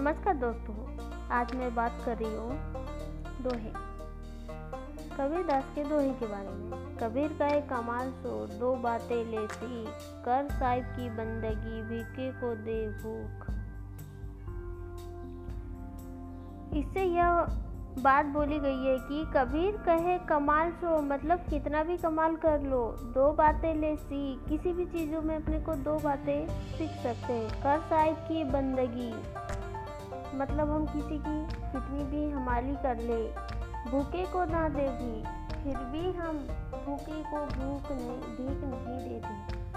नमस्कार दोस्तों, आज मैं बात कर रही हूँ दोहे। कबीर दास के दोहे के बारे में। कबीर का एक कमाल सो दो बातें ले कर साहिब की बंदगी, भीखे को दे भूख। इससे यह बात बोली गई है कि कबीर कहे, कमाल सो मतलब कितना भी कमाल कर लो, दो बातें ले सी किसी भी चीज़ों में अपने को दो बातें सीख सकते हैं। कर साहिब की बंदगी। मतलब हम किसी की कितनी भी हमारी कर ले। भूखे को ना दे भी फिर भी हम भूखे को भूख नहीं, भीख नहीं देते।